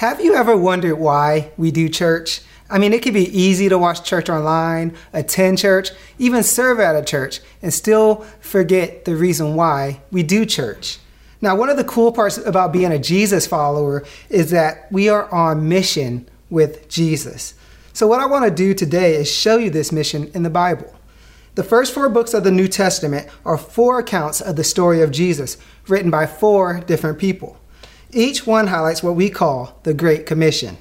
Have you ever wondered why we do church? I mean, it can be easy to watch church online, attend church, even serve at a church, and still forget the reason why we do church. Now, one of the cool parts about being a Jesus follower is that we are on mission with Jesus. So, what I want to do today is show you this mission in the Bible. The first four books of the New Testament are four accounts of the story of Jesus, written by four different people. Each one highlights what we call the Great Commission.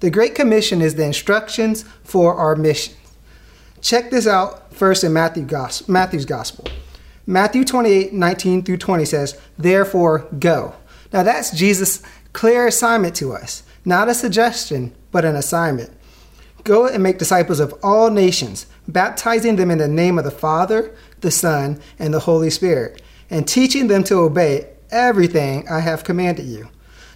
The Great Commission is the instructions for our mission. Check this out first in Matthew Matthew's Gospel. Matthew 28 19 through 20 says, Therefore, go. Now that's Jesus' clear assignment to us, not a suggestion, but an assignment. Go and make disciples of all nations, baptizing them in the name of the Father, the Son, and the Holy Spirit, and teaching them to obey everything I have commanded you.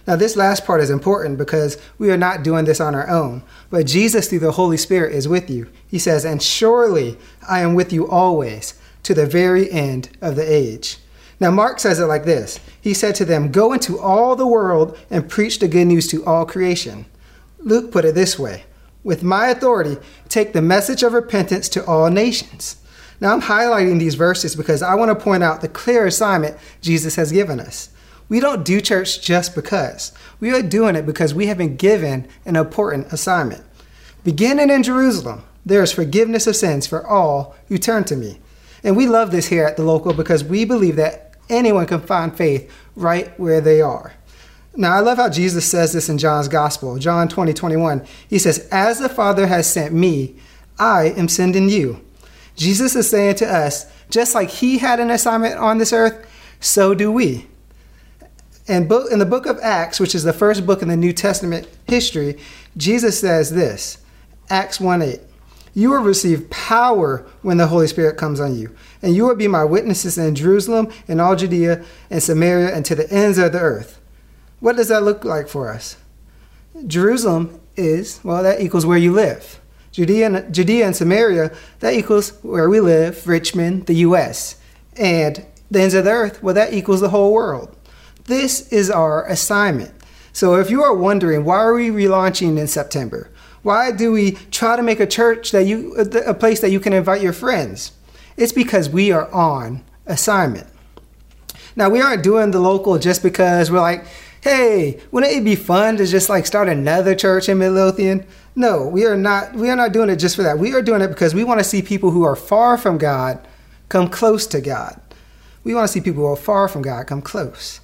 Now, this last part is important because we are not doing this on our own, but Jesus, through the Holy Spirit, is with you. He says, And surely I am with you always to the very end of the age. Now, Mark says it like this He said to them, Go into all the world and preach the good news to all creation. Luke put it this way With my authority, take the message of repentance to all nations. Now, I'm highlighting these verses because I want to point out the clear assignment Jesus has given us. We don't do church just because. We are doing it because we have been given an important assignment. Beginning in Jerusalem, there is forgiveness of sins for all who turn to me. And we love this here at the local because we believe that anyone can find faith right where they are. Now, I love how Jesus says this in John's Gospel, John 20, 21. He says, As the Father has sent me, I am sending you. Jesus is saying to us, just like he had an assignment on this earth, so do we. And in the book of Acts, which is the first book in the New Testament history, Jesus says this Acts 1 8. You will receive power when the Holy Spirit comes on you, and you will be my witnesses in Jerusalem and all Judea and Samaria and to the ends of the earth. What does that look like for us? Jerusalem is, well, that equals where you live. Judea and, Judea and Samaria, that equals where we live, Richmond, the U.S. And the ends of the earth, well, that equals the whole world. This is our assignment. So if you are wondering why are we relaunching in September? Why do we try to make a church that you a place that you can invite your friends? It's because we are on assignment. Now we aren't doing the local just because we're like, hey, wouldn't it be fun to just like start another church in Midlothian? No, we are not we are not doing it just for that. We are doing it because we want to see people who are far from God come close to God. We want to see people who are far from God come close.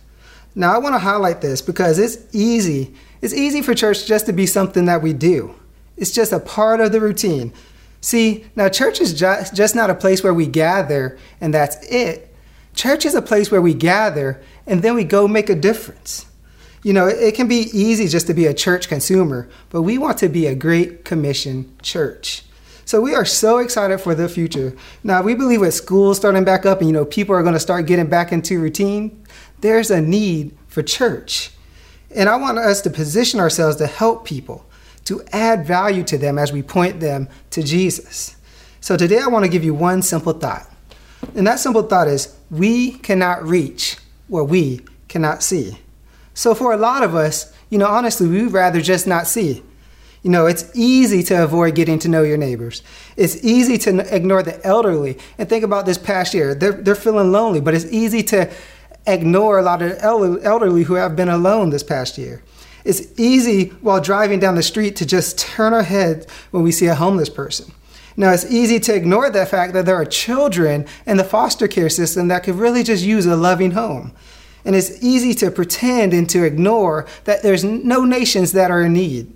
Now, I want to highlight this because it's easy. It's easy for church just to be something that we do, it's just a part of the routine. See, now church is just, just not a place where we gather and that's it. Church is a place where we gather and then we go make a difference. You know, it, can be easy just to be a church consumer, but we want to be a great commission church. So we are so excited for the future. Now we believe with schools starting back up and you know people are going to start getting back into routine, there's a need for church. And I want us to position ourselves to help people, to add value to them as we point them to Jesus. So today I want to give you one simple thought. And that simple thought is we cannot reach what we cannot see. So for a lot of us, you know, honestly, we'd rather just not see. You know, it's easy to avoid getting to know your neighbors. It's easy to ignore the elderly. And think about this past year. They're, they're feeling lonely, but it's easy to ignore a lot of elderly who have been alone this past year. It's easy while driving down the street to just turn our head when we see a homeless person. Now, it's easy to ignore the fact that there are children in the foster care system that could really just use a loving home. And it's easy to pretend and to ignore that there's no nations that are in need.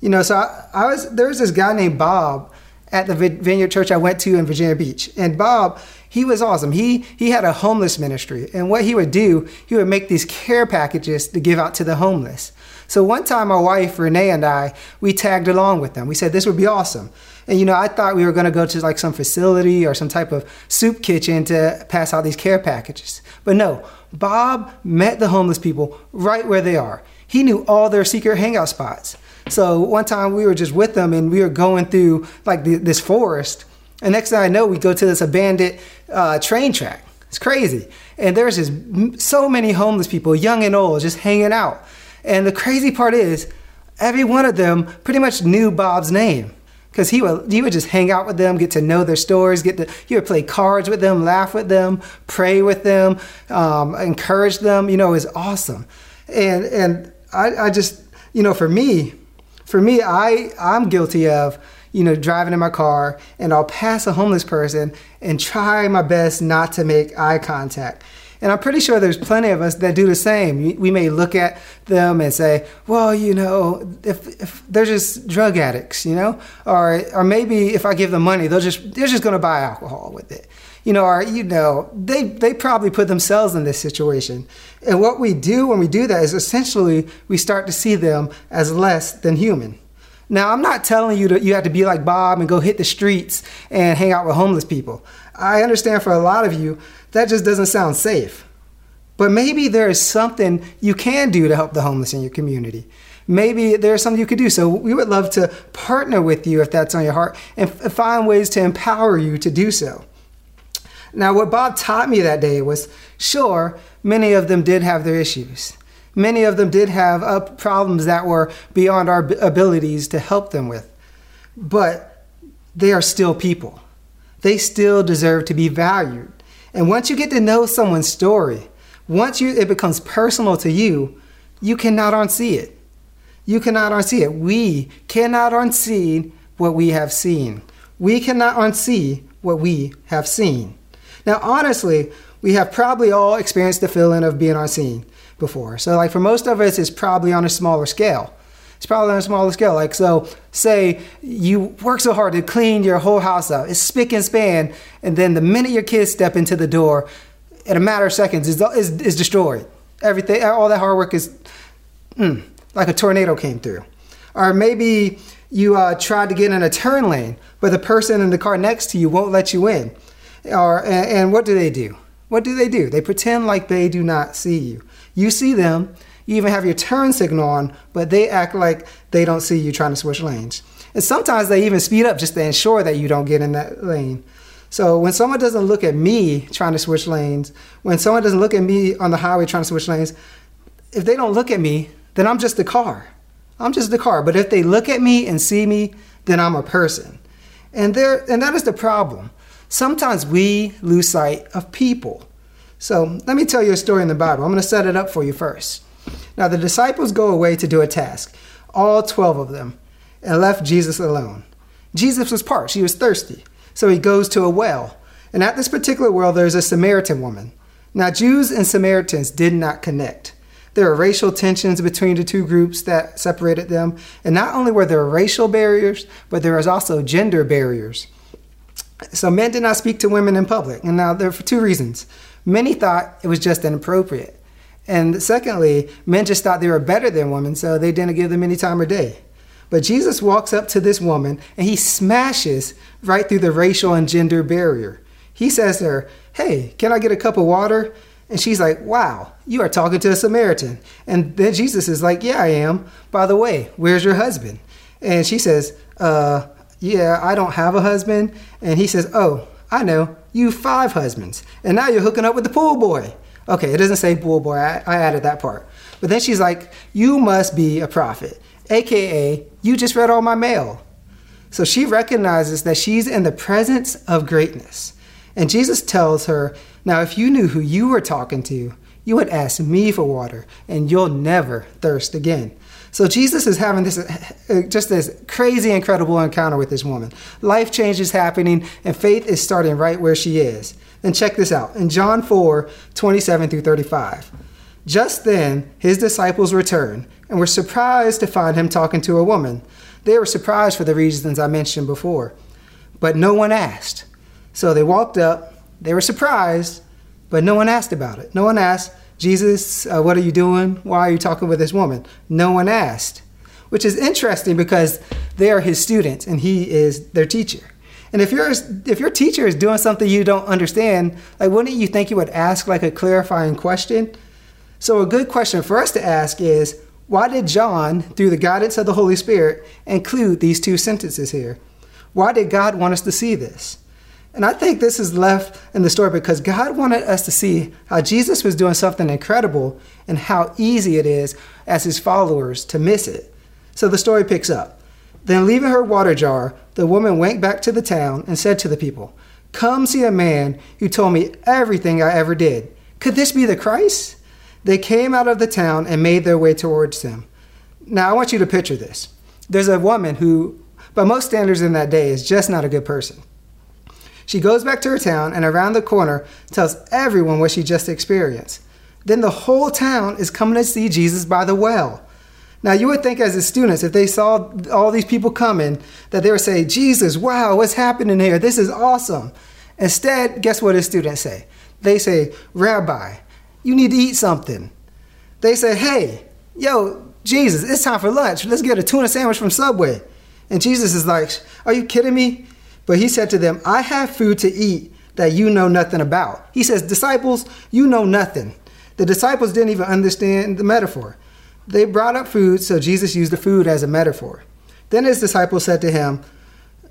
You know, so I, I was there was this guy named Bob at the Vineyard Church I went to in Virginia Beach, and Bob he was awesome. He he had a homeless ministry, and what he would do, he would make these care packages to give out to the homeless. So one time, my wife Renee and I we tagged along with them. We said this would be awesome, and you know I thought we were going to go to like some facility or some type of soup kitchen to pass out these care packages, but no. Bob met the homeless people right where they are. He knew all their secret hangout spots. So one time we were just with them and we were going through like the, this forest and next thing I know, we go to this abandoned uh, train track. It's crazy. And there's just so many homeless people, young and old, just hanging out. And the crazy part is, every one of them pretty much knew Bob's name because he would he would just hang out with them, get to know their stories, get to he would play cards with them, laugh with them, pray with them, um, encourage them. You know, is awesome, and and I, I just you know for me, for me I I'm guilty of you know driving in my car and I'll pass a homeless person and try my best not to make eye contact. And I'm pretty sure there's plenty of us that do the same. We may look at them and say, well, you know, if, if they're just drug addicts, you know, or, or maybe if I give them money, they'll just, they're just going to buy alcohol with it. You know, or, you know, they, they probably put themselves in this situation. And what we do when we do that is essentially we start to see them as less than human. Now, I'm not telling you that you have to be like Bob and go hit the streets and hang out with homeless people. I understand for a lot of you, that just doesn't sound safe. But maybe there is something you can do to help the homeless in your community. Maybe there's something you could do. So we would love to partner with you if that's on your heart and f- find ways to empower you to do so. Now, what Bob taught me that day was sure, many of them did have their issues. Many of them did have uh, problems that were beyond our abilities to help them with. But they are still people. They still deserve to be valued. And once you get to know someone's story, once you, it becomes personal to you, you cannot unsee it. You cannot unsee it. We cannot unsee what we have seen. We cannot unsee what we have seen. Now, honestly, we have probably all experienced the feeling of being unseen before. So, like for most of us, it's probably on a smaller scale. It's probably on a smaller scale. Like, so say you work so hard to clean your whole house up, it's spick and span, and then the minute your kids step into the door, in a matter of seconds, is destroyed. Everything, all that hard work is mm, like a tornado came through. Or maybe you uh, tried to get in a turn lane, but the person in the car next to you won't let you in. Or and, and what do they do? What do they do? They pretend like they do not see you. You see them, you even have your turn signal on, but they act like they don't see you trying to switch lanes. And sometimes they even speed up just to ensure that you don't get in that lane. So when someone doesn't look at me trying to switch lanes, when someone doesn't look at me on the highway trying to switch lanes, if they don't look at me, then I'm just the car. I'm just the car. But if they look at me and see me, then I'm a person. And there and that is the problem. Sometimes we lose sight of people. So let me tell you a story in the Bible. I'm going to set it up for you first. Now the disciples go away to do a task, all 12 of them, and left Jesus alone. Jesus was parched, he was thirsty. So he goes to a well. And at this particular well, there's a Samaritan woman. Now, Jews and Samaritans did not connect. There were racial tensions between the two groups that separated them. And not only were there racial barriers, but there was also gender barriers. So men did not speak to women in public. And now there for two reasons. Many thought it was just inappropriate. And secondly, men just thought they were better than women, so they didn't give them any time of day. But Jesus walks up to this woman and he smashes right through the racial and gender barrier. He says to her, Hey, can I get a cup of water? And she's like, Wow, you are talking to a Samaritan. And then Jesus is like, Yeah, I am. By the way, where's your husband? And she says, Uh, yeah, I don't have a husband. And he says, Oh, I know, you five husbands. And now you're hooking up with the pool boy. Okay, it doesn't say bull boy. I, I added that part. But then she's like, You must be a prophet, aka, you just read all my mail. So she recognizes that she's in the presence of greatness. And Jesus tells her, Now, if you knew who you were talking to, you would ask me for water, and you'll never thirst again. So Jesus is having this uh, just this crazy, incredible encounter with this woman. Life change is happening, and faith is starting right where she is. And check this out in John 4 27 through 35. Just then, his disciples returned and were surprised to find him talking to a woman. They were surprised for the reasons I mentioned before, but no one asked. So they walked up, they were surprised, but no one asked about it. No one asked, Jesus, uh, what are you doing? Why are you talking with this woman? No one asked, which is interesting because they are his students and he is their teacher. And if your if your teacher is doing something you don't understand, like wouldn't you think you would ask like a clarifying question? So a good question for us to ask is why did John, through the guidance of the Holy Spirit, include these two sentences here? Why did God want us to see this? And I think this is left in the story because God wanted us to see how Jesus was doing something incredible and how easy it is as his followers to miss it. So the story picks up. Then, leaving her water jar, the woman went back to the town and said to the people, Come see a man who told me everything I ever did. Could this be the Christ? They came out of the town and made their way towards him. Now, I want you to picture this. There's a woman who, by most standards in that day, is just not a good person. She goes back to her town and around the corner tells everyone what she just experienced. Then the whole town is coming to see Jesus by the well. Now, you would think as the students, if they saw all these people coming, that they would say, Jesus, wow, what's happening here? This is awesome. Instead, guess what the students say? They say, Rabbi, you need to eat something. They say, hey, yo, Jesus, it's time for lunch. Let's get a tuna sandwich from Subway. And Jesus is like, are you kidding me? But he said to them, I have food to eat that you know nothing about. He says, Disciples, you know nothing. The disciples didn't even understand the metaphor. They brought up food, so Jesus used the food as a metaphor. Then his disciples said to him,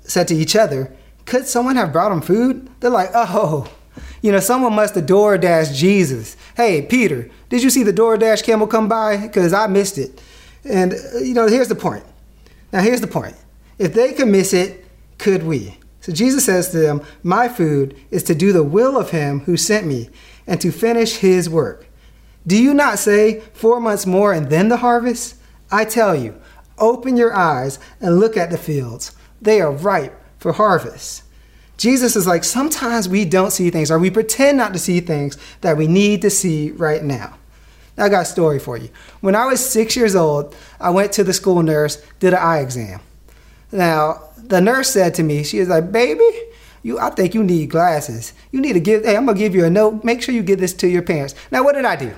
said to each other, Could someone have brought him food? They're like, Oh, you know, someone must have DoorDash Jesus. Hey, Peter, did you see the DoorDash camel come by? Because I missed it. And, you know, here's the point. Now, here's the point. If they could miss it, could we? So Jesus says to them, My food is to do the will of him who sent me and to finish his work. Do you not say, Four months more and then the harvest? I tell you, open your eyes and look at the fields. They are ripe for harvest. Jesus is like, sometimes we don't see things or we pretend not to see things that we need to see right now. I got a story for you. When I was six years old, I went to the school nurse, did an eye exam. Now, the nurse said to me, she was like, baby, you, I think you need glasses. You need to give, hey, I'm gonna give you a note. Make sure you give this to your parents. Now, what did I do?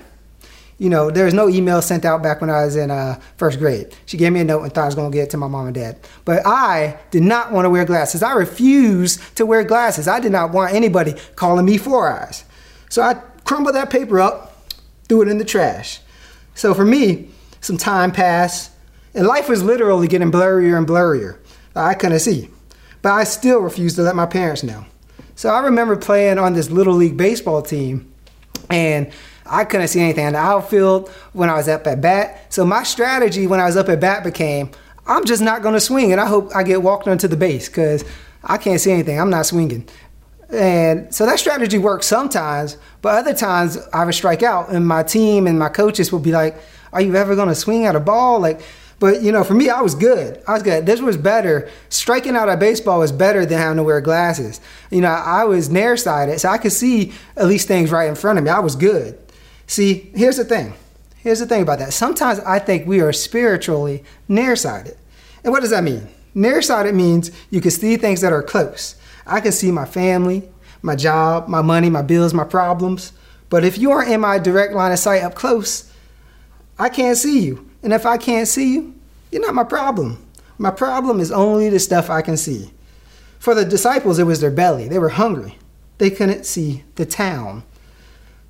You know, there was no email sent out back when I was in uh, first grade. She gave me a note and thought I was gonna get it to my mom and dad. But I did not want to wear glasses. I refused to wear glasses. I did not want anybody calling me four eyes. So I crumbled that paper up, threw it in the trash. So for me, some time passed, and life was literally getting blurrier and blurrier. I couldn't see. But I still refused to let my parents know. So I remember playing on this little league baseball team, and I couldn't see anything in the outfield when I was up at bat. So my strategy when I was up at bat became, I'm just not going to swing, and I hope I get walked onto the base because I can't see anything. I'm not swinging. And so that strategy works sometimes, but other times I would strike out, and my team and my coaches would be like, "Are you ever going to swing at a ball?" Like but you know, for me, I was good. I was good. This was better. Striking out at baseball was better than having to wear glasses. You know, I was nearsighted, so I could see at least things right in front of me. I was good. See, here's the thing. Here's the thing about that. Sometimes I think we are spiritually nearsighted. And what does that mean? Nearsighted means you can see things that are close. I can see my family, my job, my money, my bills, my problems. But if you aren't in my direct line of sight up close, I can't see you. And if I can't see you, you're not my problem. My problem is only the stuff I can see. For the disciples, it was their belly. They were hungry. They couldn't see the town.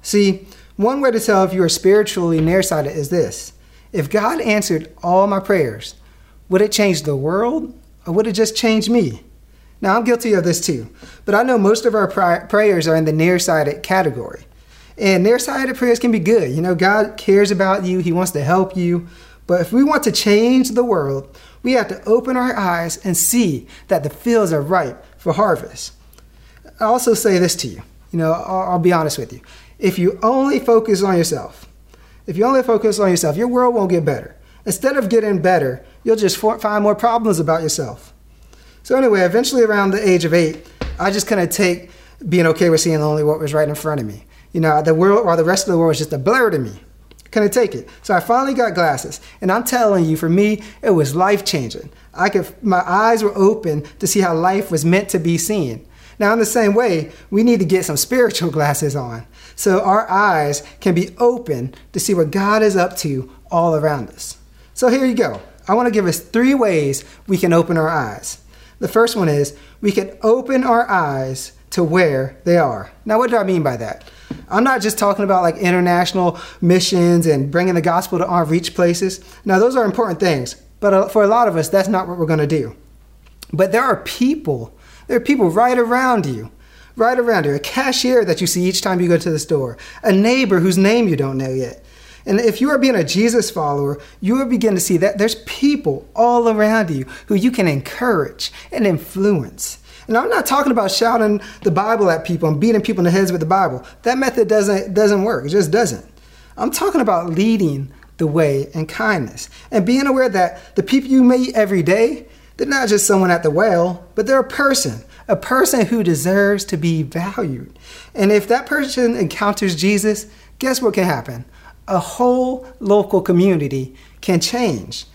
See, one way to tell if you are spiritually nearsighted is this if God answered all my prayers, would it change the world or would it just change me? Now, I'm guilty of this too, but I know most of our prayers are in the nearsighted category. And nearsighted prayers can be good. You know, God cares about you, He wants to help you. But if we want to change the world, we have to open our eyes and see that the fields are ripe for harvest. I also say this to you. You know, I'll, I'll be honest with you. If you only focus on yourself, if you only focus on yourself, your world won't get better. Instead of getting better, you'll just find more problems about yourself. So, anyway, eventually around the age of eight, I just kind of take being okay with seeing only what was right in front of me. You know, the world while the rest of the world was just a blur to me. Couldn't take it. So I finally got glasses. And I'm telling you, for me, it was life changing. I could my eyes were open to see how life was meant to be seen. Now, in the same way, we need to get some spiritual glasses on so our eyes can be open to see what God is up to all around us. So here you go. I want to give us three ways we can open our eyes. The first one is we can open our eyes to where they are. Now, what do I mean by that? I'm not just talking about like international missions and bringing the gospel to unreached places. Now, those are important things, but uh, for a lot of us, that's not what we're going to do. But there are people, there are people right around you right around you, a cashier that you see each time you go to the store, a neighbor whose name you don't know yet. And if you are being a Jesus follower, you will begin to see that there's people all around you who you can encourage and influence. And I'm not talking about shouting the Bible at people and beating people in the heads with the Bible. That method doesn't doesn't work. It just doesn't. I'm talking about leading the way in kindness and being aware that the people you meet every day, they're not just someone at the well, but they're a person, a person who deserves to be valued. And if that person encounters Jesus, guess what can happen? A whole local community can change.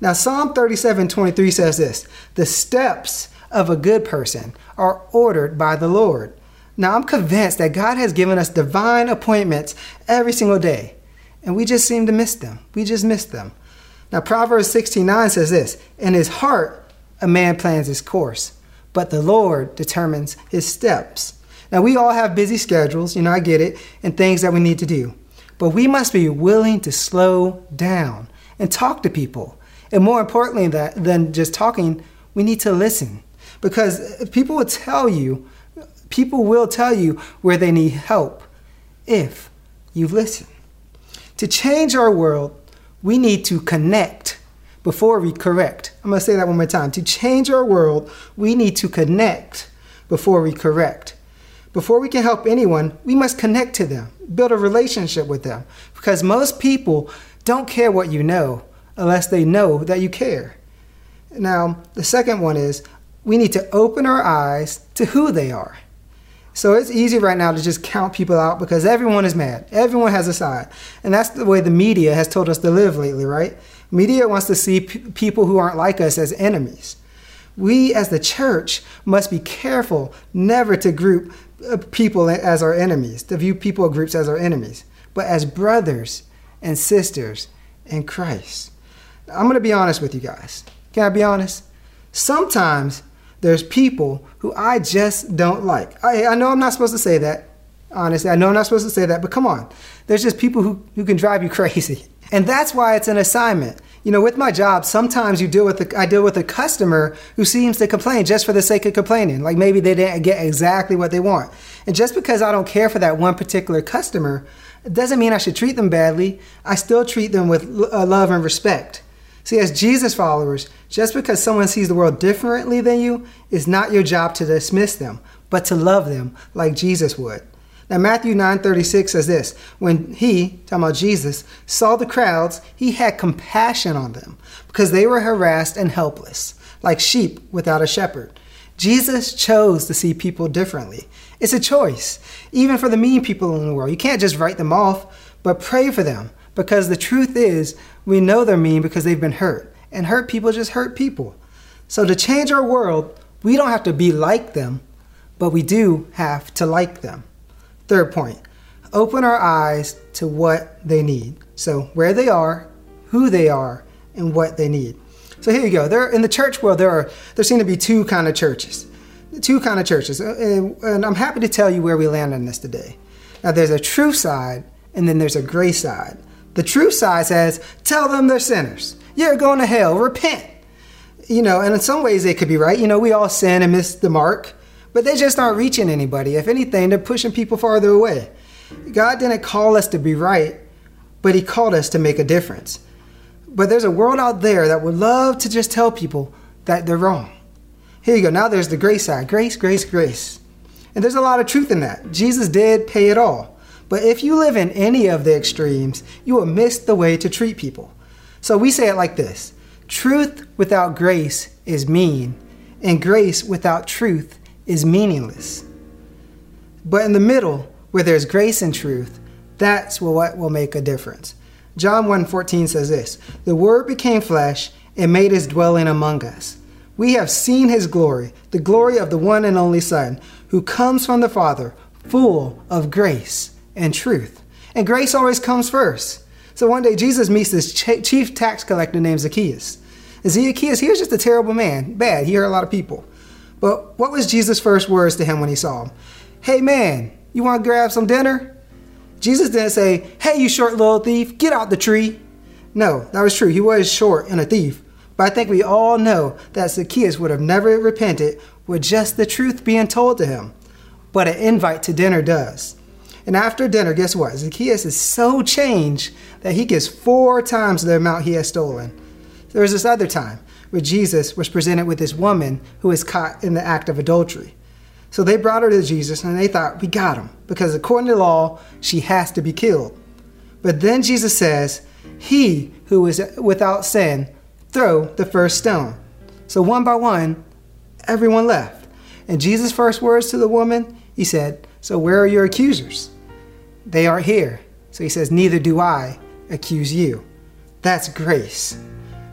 Now, Psalm 37 23 says this The steps of a good person are ordered by the Lord. Now, I'm convinced that God has given us divine appointments every single day, and we just seem to miss them. We just miss them. Now, Proverbs 16:9 says this In his heart, a man plans his course, but the Lord determines his steps. Now, we all have busy schedules, you know, I get it, and things that we need to do. But we must be willing to slow down and talk to people. And more importantly than just talking, we need to listen. Because people will tell you People will tell you where they need help if you listen. To change our world, we need to connect before we correct. I'm going to say that one more time. To change our world, we need to connect before we correct. Before we can help anyone, we must connect to them, build a relationship with them. Because most people don't care what you know unless they know that you care. Now, the second one is we need to open our eyes to who they are. So it's easy right now to just count people out because everyone is mad. Everyone has a side. And that's the way the media has told us to live lately, right? Media wants to see p- people who aren't like us as enemies. We as the church must be careful never to group uh, people as our enemies, to view people groups as our enemies, but as brothers and sisters in Christ. I'm going to be honest with you guys. Can I be honest? Sometimes there's people who I just don't like. I, I know I'm not supposed to say that, honestly. I know I'm not supposed to say that, but come on. There's just people who, who can drive you crazy. And that's why it's an assignment. You know, with my job, sometimes you deal with a, I deal with a customer who seems to complain just for the sake of complaining. Like maybe they didn't get exactly what they want. And just because I don't care for that one particular customer, it doesn't mean I should treat them badly. I still treat them with uh, love and respect. See, as Jesus followers, just because someone sees the world differently than you, it's not your job to dismiss them, but to love them like Jesus would. Now Matthew 9:36 says this, when he, talking about Jesus, saw the crowds, he had compassion on them because they were harassed and helpless, like sheep without a shepherd. Jesus chose to see people differently. It's a choice, even for the mean people in the world. You can't just write them off, but pray for them because the truth is, we know they're mean because they've been hurt. And hurt people just hurt people. So to change our world, we don't have to be like them, but we do have to like them. Third point open our eyes to what they need. So, where they are, who they are, and what they need. So here you go. There in the church world, there are there seem to be two kind of churches, two kind of churches, uh, and, and I'm happy to tell you where we land on this today. Now, there's a true side, and then there's a gray side. The true side says, tell them they're sinners. You're going to hell. Repent. You know, and in some ways they could be right. You know, we all sin and miss the mark, but they just aren't reaching anybody. If anything, they're pushing people farther away. God didn't call us to be right, but He called us to make a difference. But there's a world out there that would love to just tell people that they're wrong. Here you go. Now there's the grace side grace, grace, grace. And there's a lot of truth in that. Jesus did pay it all. But if you live in any of the extremes, you will miss the way to treat people. So we say it like this Truth without grace is mean, and grace without truth is meaningless. But in the middle, where there's grace and truth, that's what will make a difference. John 1:14 says this, "The word became flesh and made his dwelling among us. We have seen his glory, the glory of the one and only Son, who comes from the Father, full of grace and truth. And grace always comes first. So one day Jesus meets this chief tax collector named Zacchaeus. And Zacchaeus, he was just a terrible man, bad. He hurt a lot of people. But what was Jesus' first words to him when he saw him? Hey man, you want to grab some dinner? Jesus didn't say, Hey, you short little thief, get out the tree. No, that was true. He was short and a thief. But I think we all know that Zacchaeus would have never repented with just the truth being told to him. but an invite to dinner does. And after dinner, guess what? Zacchaeus is so changed that he gives four times the amount he has stolen. There was this other time where Jesus was presented with this woman who was caught in the act of adultery. So they brought her to Jesus and they thought, we got him, because according to law, she has to be killed. But then Jesus says, He who is without sin, throw the first stone. So one by one, everyone left. And Jesus' first words to the woman, he said, So where are your accusers? They aren't here. So he says, Neither do I accuse you. That's grace.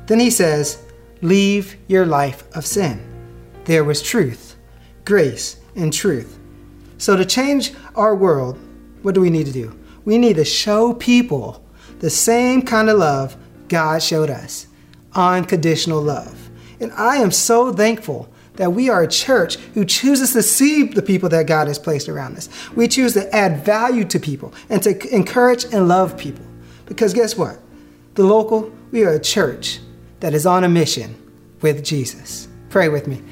Then he says, Leave your life of sin. There was truth, grace, and truth. So, to change our world, what do we need to do? We need to show people the same kind of love God showed us unconditional love. And I am so thankful that we are a church who chooses to see the people that God has placed around us. We choose to add value to people and to encourage and love people. Because guess what? The local, we are a church that is on a mission with Jesus. Pray with me.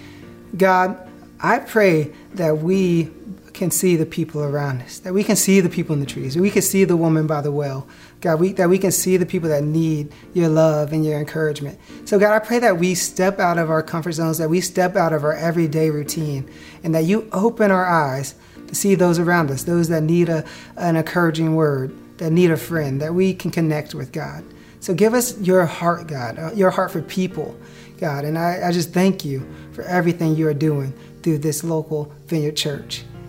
God, I pray that we can see the people around us, that we can see the people in the trees, we can see the woman by the well. God, we, that we can see the people that need your love and your encouragement. So, God, I pray that we step out of our comfort zones, that we step out of our everyday routine, and that you open our eyes to see those around us, those that need a, an encouraging word, that need a friend, that we can connect with God. So, give us your heart, God, uh, your heart for people, God. And I, I just thank you for everything you are doing through this local Vineyard Church.